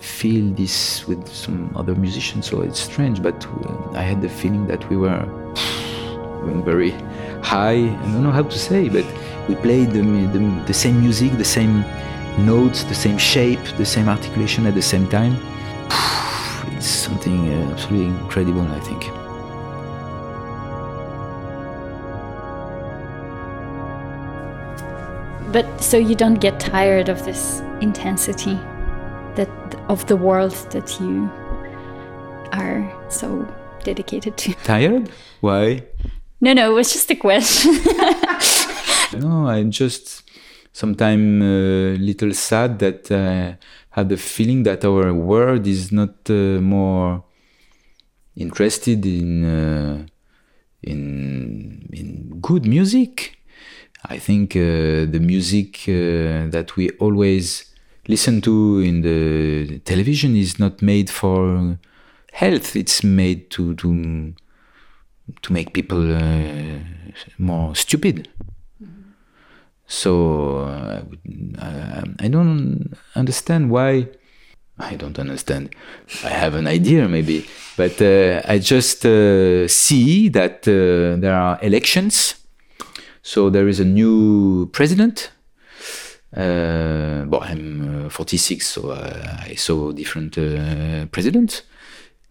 feel this with some other musicians, so it's strange. But uh, I had the feeling that we were going very high. I don't know how to say, but we played the, the, the same music, the same notes, the same shape, the same articulation at the same time. It's something uh, absolutely incredible, I think. But so you don't get tired of this intensity of the world that you are so dedicated to. Tired? Why? No, no, it was just a question. no, I'm just sometimes a uh, little sad that I had the feeling that our world is not uh, more interested in uh, in in good music. I think uh, the music uh, that we always listen to in the television is not made for health. It's made to to to make people uh, more stupid. So uh, I, I don't understand why. I don't understand. I have an idea, maybe, but uh, I just uh, see that uh, there are elections so there is a new president. Uh, well, I'm uh, 46, so uh, I saw different presidents,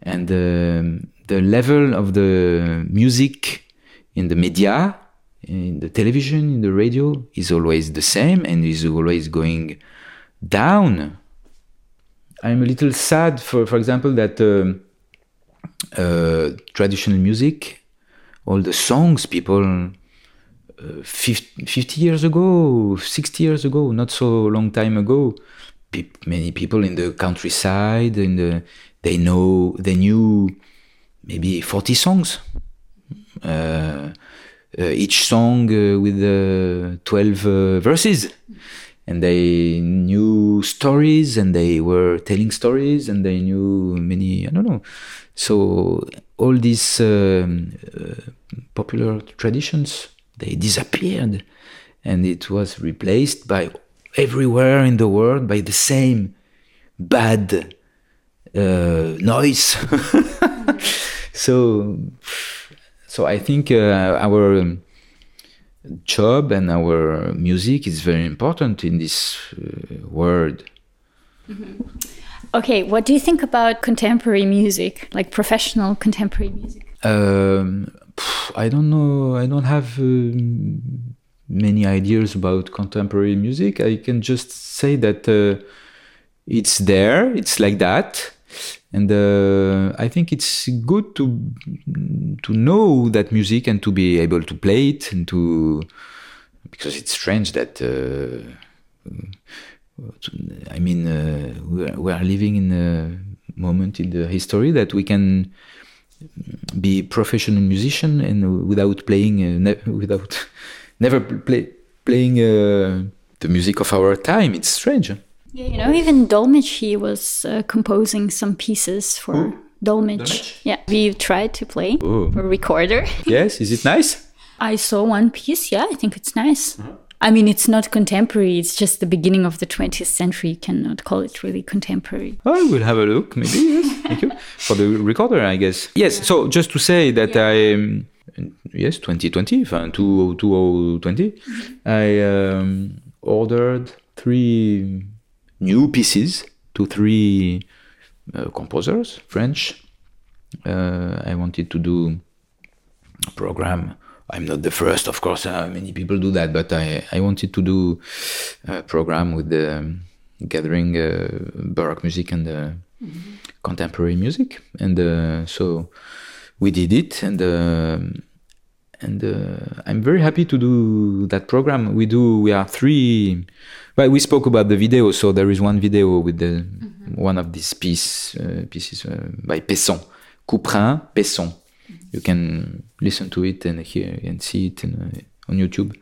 and um, the level of the music in the media, in the television, in the radio, is always the same and is always going down. I'm a little sad, for for example, that um, uh, traditional music, all the songs people 50, 50 years ago, 60 years ago, not so long time ago, pe many people in the countryside, in the, they know, they knew maybe 40 songs. Uh, uh, each song uh, with uh, 12 uh, verses. And they knew stories and they were telling stories and they knew many, I don't know. So all these um, uh, popular traditions they disappeared. And it was replaced by everywhere in the world by the same bad uh, noise. So so i think uh, our um, job and our music is very important in this uh, world. Mm-hmm. okay what do you think about contemporary music like professional contemporary music? Um, I don't know. I don't have uh, many ideas about contemporary music. I can just say that uh, it's there. It's like that, and uh, I think it's good to to know that music and to be able to play it and to because it's strange that. Uh, I mean, uh, we are living in a moment in the history that we can be professional musician and without playing uh, ne without never play playing uh, the music of our time it's strange yeah you know even dolmetsch he was uh, composing some pieces for Ooh. dolmetsch yeah we tried to play Ooh. a recorder yes is it nice i saw one piece yeah i think it's nice -huh. I mean, it's not contemporary. It's just the beginning of the 20th century. You cannot call it really contemporary. Oh, we'll have a look, maybe. Yes. Thank you for the recorder, I guess. Yes. So just to say that yeah. I, um, yes, 2020, 2020, mm-hmm. I um, ordered three new pieces to three uh, composers, French. Uh, I wanted to do a program I'm not the first, of course. Uh, many people do that, but I, I wanted to do a program with the um, gathering uh, baroque music and uh, mm-hmm. contemporary music, and uh, so we did it, and um, and uh, I'm very happy to do that program. We do. We are three. but we spoke about the video, so there is one video with the mm-hmm. one of these piece, uh, pieces by Pesson, Couperin, Pesson you can listen to it and hear and see it in, uh, on YouTube.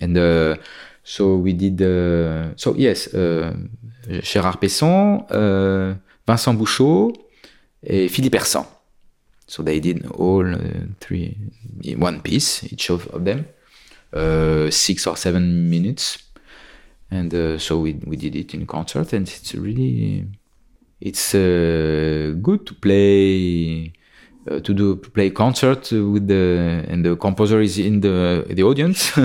And uh, so we did. Uh, so yes, uh, Gérard Pesson, uh, Vincent Bouchot, and Philippe Hersant. So they did all uh, three in one piece, each of, of them, six or seven minutes. And so we, we did it in concert, and it's really it's uh, good to play uh, to do play concert with the and the composer is in the the audience.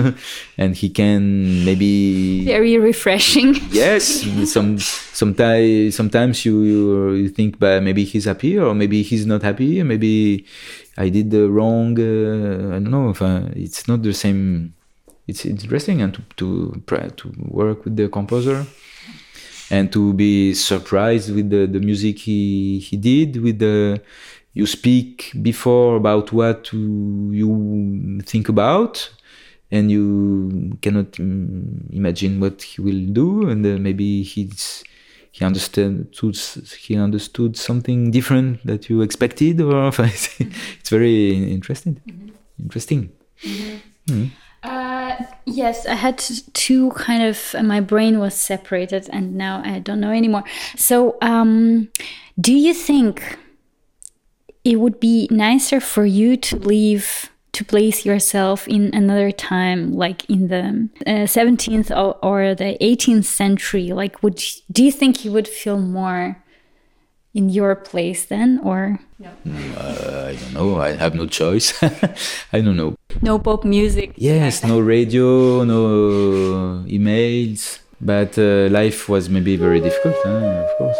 And he can maybe very refreshing. Yes some sometimes sometimes you, you you think but maybe he's happy or maybe he's not happy maybe i did the wrong uh, i don't know if I, it's not the same it's interesting and to to to work with the composer and to be surprised with the, the music he he did with the you speak before about what you think about and you cannot imagine what he will do and uh, maybe he's he understood he understood something different that you expected or it's very interesting mm-hmm. interesting mm-hmm. Mm. Uh, yes, I had two kind of. my brain was separated, and now I don't know anymore. So, um, do you think it would be nicer for you to leave to place yourself in another time like in the uh, 17th or, or, the 18th century. Like would you, do you think you would feel more in your place then or? No. Uh, i don't know. I have no choice. I don't know. No pop music. Yes no radio no emails but uh, life was maybe very difficult huh? of course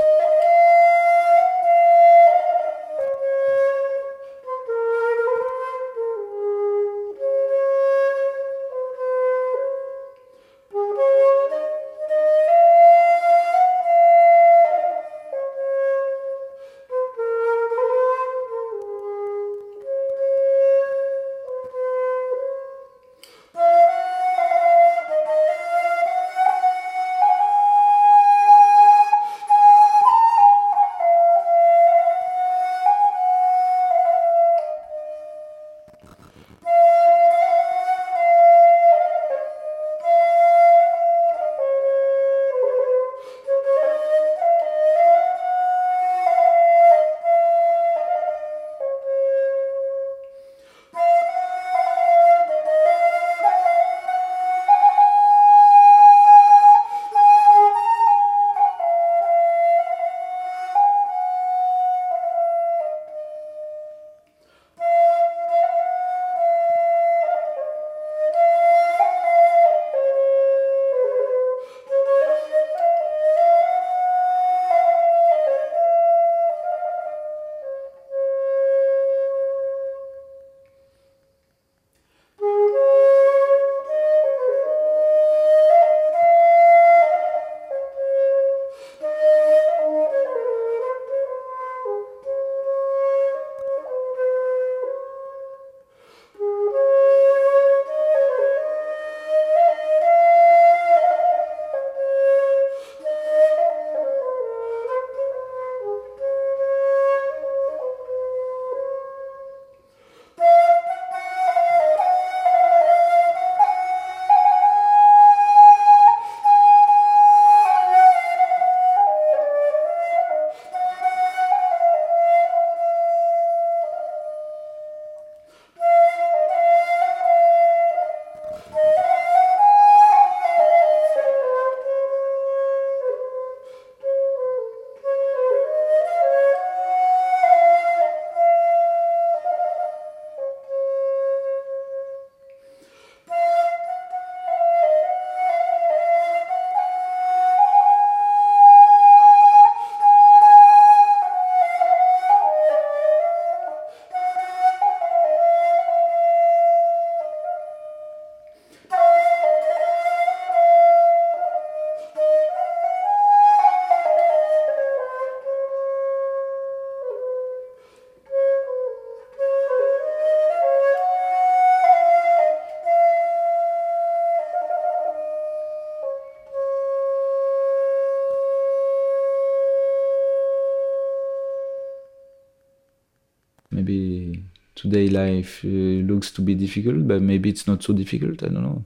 today life uh, looks to be difficult, but maybe it's not so difficult. I don't know.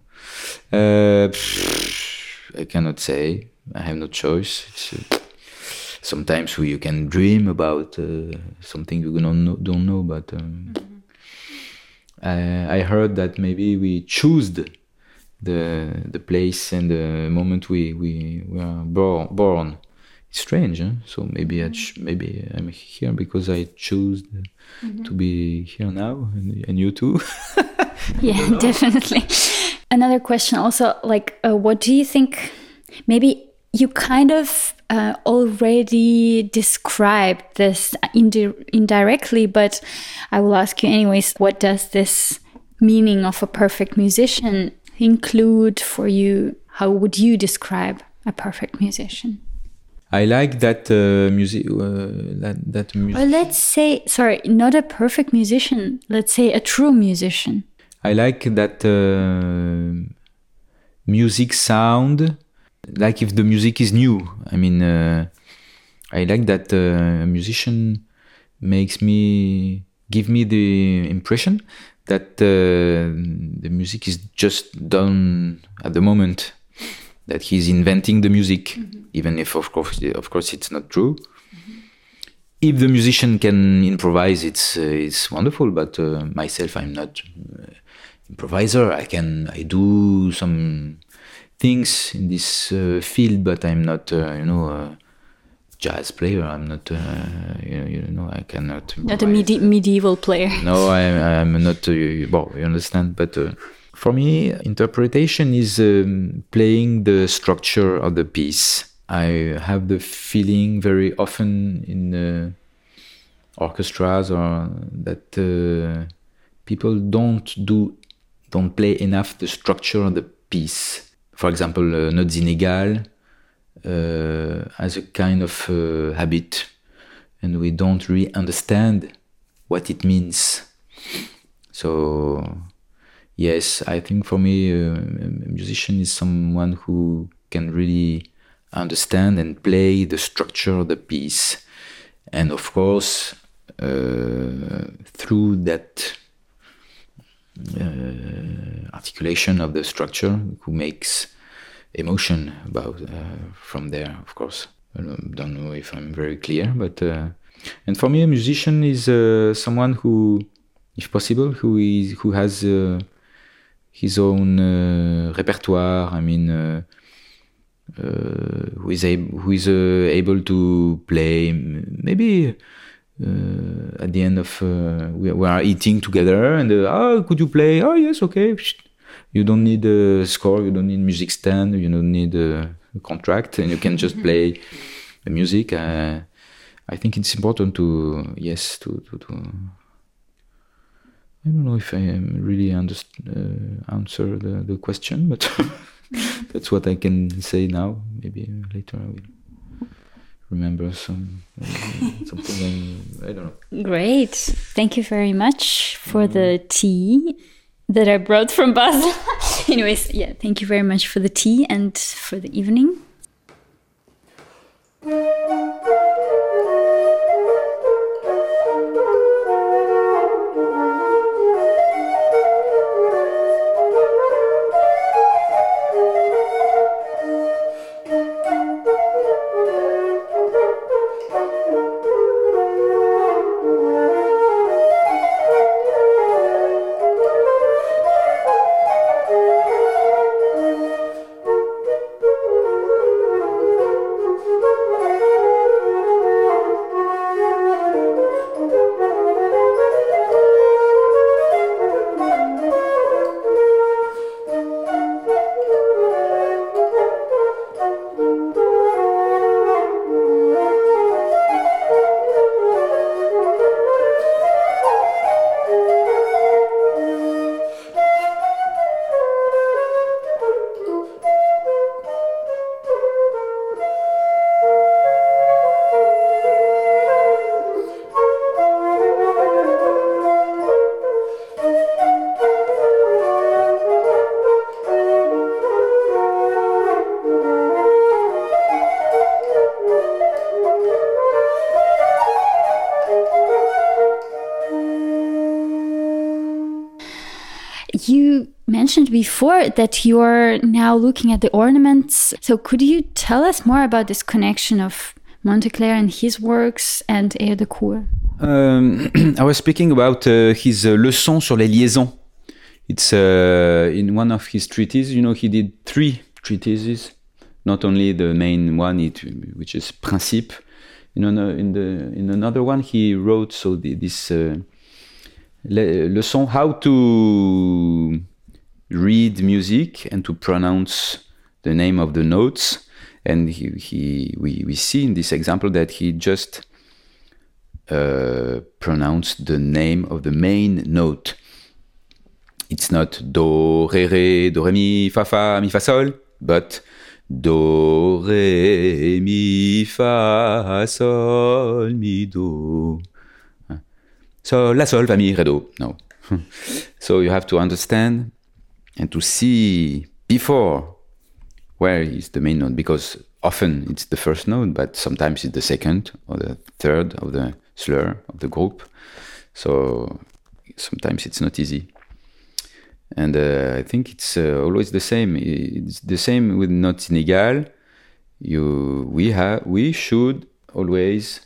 Uh, I cannot say. I have no choice. Uh, sometimes we, you can dream about uh, something you don't know, don't know but um, mm-hmm. I, I, heard that maybe we choose the, the, the place and the moment we, we, we are born, born strange. Huh? So maybe I ch- maybe I'm here because I chose mm-hmm. to be here now, and, and you too. yeah, definitely. Another question, also, like, uh, what do you think? Maybe you kind of uh, already described this indi- indirectly, but I will ask you anyways. What does this meaning of a perfect musician include for you? How would you describe a perfect musician? I like that uh, music. Uh, that that music. Or let's say, sorry, not a perfect musician. Let's say a true musician. I like that uh, music sound. Like if the music is new. I mean, uh, I like that uh, a musician makes me give me the impression that uh, the music is just done at the moment that he's inventing the music, mm-hmm. even if of course, of course, it's not true. Mm-hmm. If the musician can improvise, it's uh, it's wonderful. But uh, myself, I'm not uh, improviser. I can I do some things in this uh, field, but I'm not uh, you know a jazz player. I'm not uh, you, know, you know I cannot. Improvise. Not a medi- medieval player. No, I'm I'm not. well, you understand, but for me, interpretation is um, playing the structure of the piece. I have the feeling very often in uh, orchestras or that uh, people don't do don't play enough the structure of the piece. For example, uh, Notes Inégales uh, has a kind of uh, habit, and we don't really understand what it means. So yes, I think for me, uh, a musician is someone who can really understand and play the structure of the piece. And of course, uh, through that uh, articulation of the structure, who makes emotion about uh, from there, of course. I don't know if I'm very clear, but uh, and for me, a musician is uh, someone who, if possible, who is who has his own uh, repertoire. I mean, uh, uh, who is able, who is able to play maybe. Uh, at the end of uh, we, are eating together and uh, oh could you play oh yes okay you don't need a score you don't need music stand you don't need a contract and you can just play the music i think it's important to yes to, to, to I don't know if I really underst- uh, answer the, the question, but that's what I can say now. Maybe later I will remember some uh, something I, I, don't know. Great, thank you very much for the tea that I brought from Basel. Anyways, yeah, thank you very much for the tea and for the evening. Mentioned before that you're now looking at the ornaments. So could you tell us more about this connection of Monteclair and his works and Air de Cour? Um, I was speaking about uh, his uh, leçon sur les liaisons. It's uh, in one of his treatises. You know, he did three treatises not only the main one, it, which is principe. In, in the in another one, he wrote so the, this uh, le leçon how to read music and to pronounce the name of the notes. And he, he we, we see in this example that he just uh, pronounced the name of the main note. It's not do, re, re, do, re, mi, fa, fa, mi, fa, sol, but do, re, mi, fa, sol, mi, do. So, la, sol, fa, mi, re, do. No. so you have to understand and to see before where is the main note because often it's the first note, but sometimes it's the second or the third of the slur of the group. So sometimes it's not easy. And uh, I think it's uh, always the same. It's the same with notes inégal. You, we have, we should always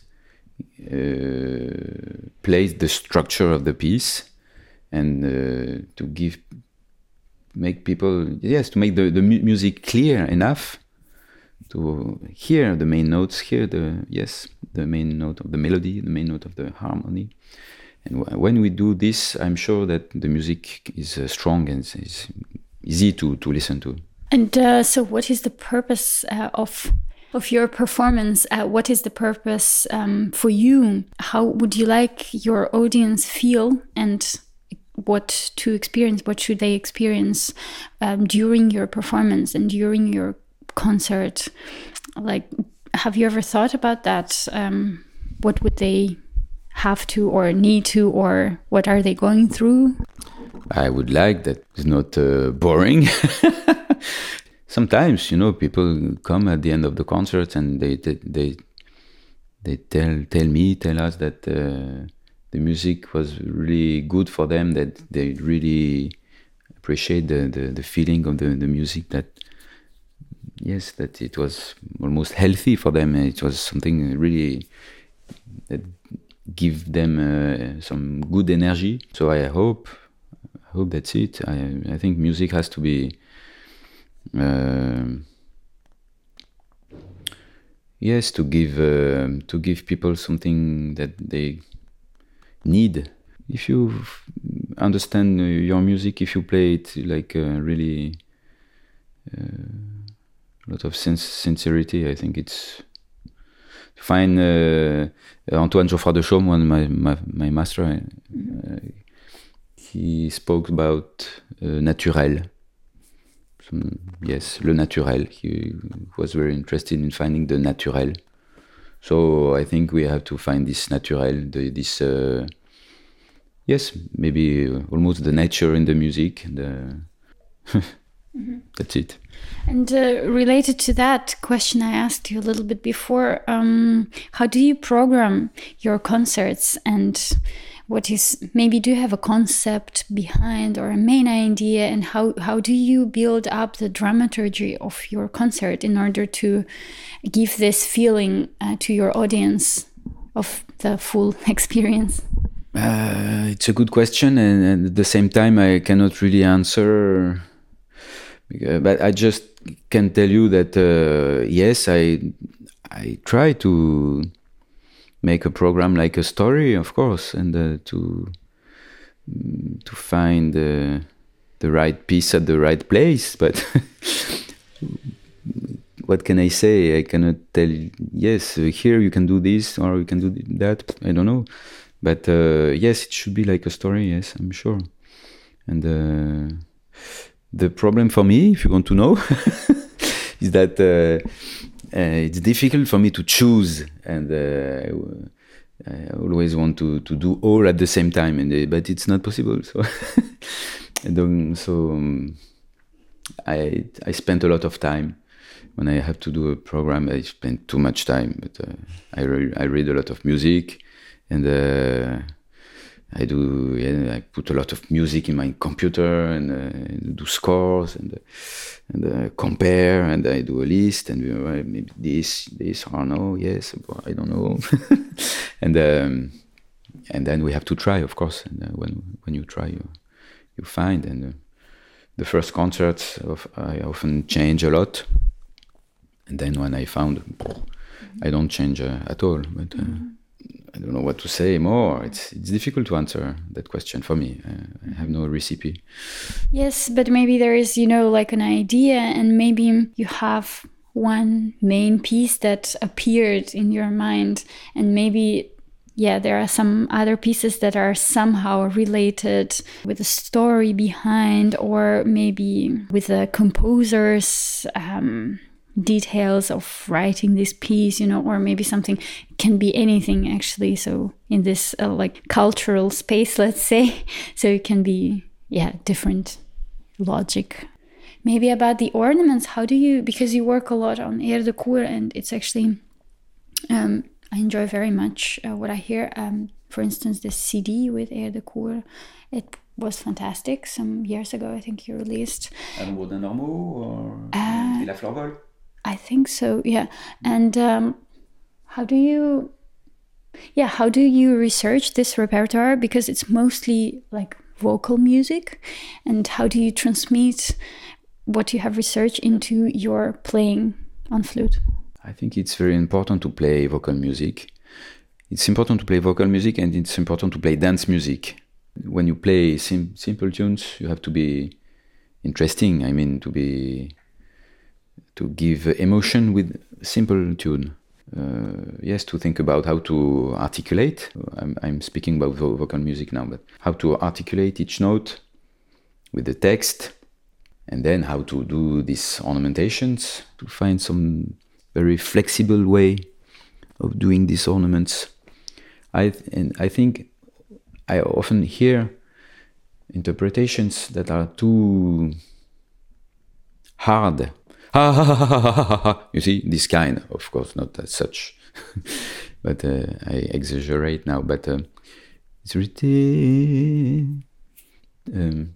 uh, place the structure of the piece and uh, to give make people yes to make the, the mu music clear enough to hear the main notes hear the yes the main note of the melody the main note of the harmony. And when we do this i'm sure that the music is uh, strong and is easy to, to listen to. And uh, so what is the purpose uh, of of your performance? Uh, what is the purpose um, for you? How would you like your audience feel? And what to experience what should they experience um, during your performance and during your concert? Like have you ever thought about that? Um, what would they have to or need to or what are they going through? I would like that it's not uh, boring. Sometimes you know people come at the end of the concert and they they they, they tell tell me tell us that uh, the music was really good for them that they really appreciate the, the, the feeling of the, the music that yes that it was almost healthy for them. It was something really that give them uh, some good energy. So i hope I hope that's it. I, I think music has to be uh, yes to give uh, to give people something that they need. If you understand your music, if you play it like uh, really uh, a lot of sens sincerity, I think it's fine. Uh, Antoine Geoffroy-Dechaume, one my, my, my master, uh, he spoke about uh, naturel. Some, yes, le naturel. He was very interested in finding the naturel. So I think we have to find this natural, the, this uh, yes, maybe almost the nature in the music. The mm-hmm. That's it. And uh, related to that question I asked you a little bit before, um, how do you program your concerts and what is maybe do you have a concept behind or a main idea and how, how do you build up the dramaturgy of your concert in order to give this feeling uh, to your audience of the full experience? Uh, it's a good question and, and, at the same time i cannot really answer but i just can tell you that uh, yes i i try to make a program like a story, of course, and uh, to to find uh, the right piece at the right place. But what can I say? I cannot tell. Yes, uh, here you can do this or you can do that. I don't know. But uh, yes, it should be like a story. Yes, I'm sure. And uh, the problem for me, if you want to know, is that uh, it's difficult for me to choose, and uh, I always want to, to do all at the same time, and uh, but it's not possible. So, so um, I I spent a lot of time when I have to do a program. I spend too much time, but uh, I re I read a lot of music, and uh, I do. Yeah, I put a lot of music in my computer and, uh, do scores and and uh, compare and I do a list and uh, maybe this this or no yes I don't know and um, and then we have to try of course and uh, when when you try you you find and uh, the first concerts of, I often change a lot and then when I found, I don't change uh, at all. But uh, mm-hmm. I don't know what to say more. It's it's difficult to answer that question for me. I have no recipe. Yes, but maybe there is, you know, like an idea, and maybe you have one main piece that appeared in your mind, and maybe yeah, there are some other pieces that are somehow related with a story behind, or maybe with the composer's um, details of writing this piece, you know, or maybe something can be anything actually. So in this uh, like cultural space, let's say, so it can be yeah different logic. Maybe about the ornaments. How do you because you work a lot on air de cour and it's actually um, I enjoy very much uh, what I hear. Um, for instance, the CD with Air de Cour, it was fantastic some years ago. I think you released. Amour d'un or uh, La Fleur Vole? I think so. Yeah, and um, how do you? Yeah, how do you research this repertoire? Because it's mostly like vocal music, and how do you transmit what you have researched into your playing on flute? I think it's very important to play vocal music. It's important to play vocal music and it's important to play dance music. When you play sim- simple tunes, you have to be interesting. I mean, to be to give emotion with simple tune. Uh, yes, to think about how to articulate. I'm, I'm speaking about vo- vocal music now, but how to articulate each note with the text, and then how to do these ornamentations to find some very flexible way of doing these ornaments. I and I think I often hear interpretations that are too hard. you see, this kind, of course, not as such, but uh, I exaggerate now. But uh, it's written. Um,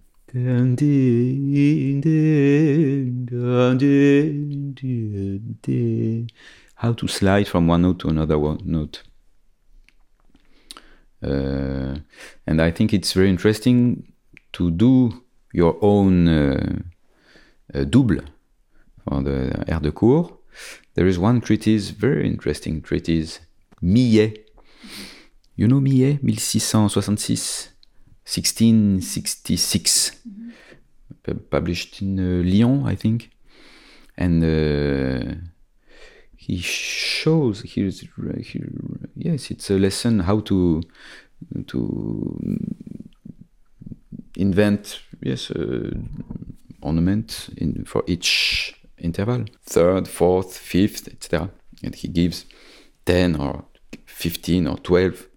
how to slide from one note to another one note. Uh, and I think it's very interesting to do your own uh, uh, double for the air de cour. There is one treatise, very interesting treatise, Millet. You know Millet, 1666 1666, mm-hmm. published in uh, Lyon, I think, and uh, he shows here, yes, it's a lesson how to to invent yes uh, ornament in for each interval, third, fourth, fifth, etc. And he gives ten or fifteen or twelve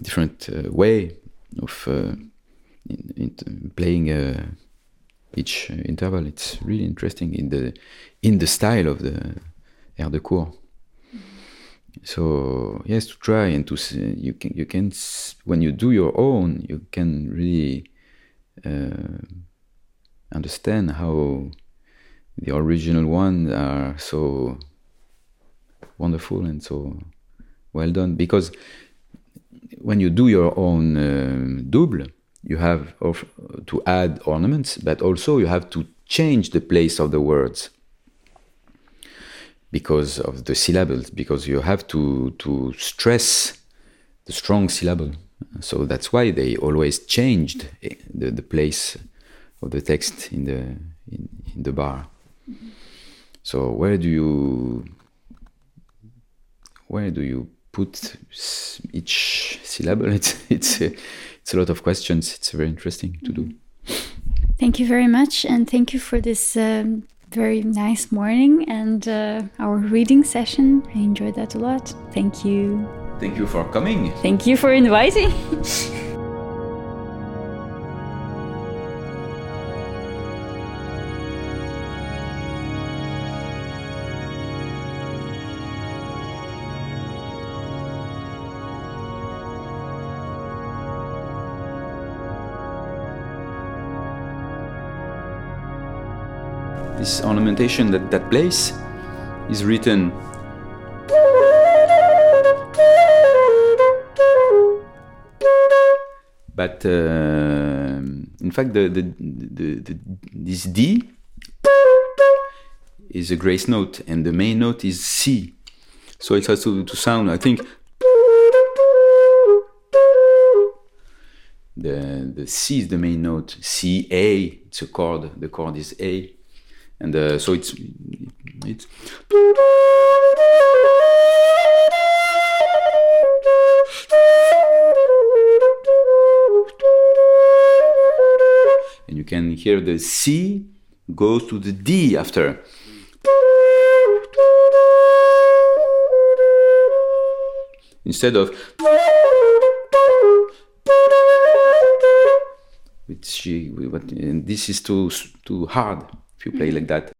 different uh, way of uh, in, in playing uh, each interval. It's really interesting in the in the style of the air de cour. So yes, to try and to see, you can you can when you do your own, you can really uh, understand how the original ones are so wonderful and so well done because when you do your own uh, double, you have of, to add ornaments, but also you have to change the place of the words because of the syllables, because you have to, to stress the strong syllable. So that's why they always changed the, the place of the text in the in, in the bar. Mm-hmm. So where do you where do you put each syllable. It's it's a, it's a lot of questions. It's very interesting to do. Thank you very much, and thank you for this um, very nice morning and uh, our reading session. I enjoyed that a lot. Thank you. Thank you for coming. Thank you for inviting. ornamentation that that place is written but uh, in fact the, the, the, the, this D is a grace note, and the main note is C. So it has to, to sound, I think. The, the C is the main note. C A. It's a chord. The chord is A, and uh, so it's it's. And you can hear the C goes to the D after. Instead of which she, and this is too too hard if you play mm-hmm. like that.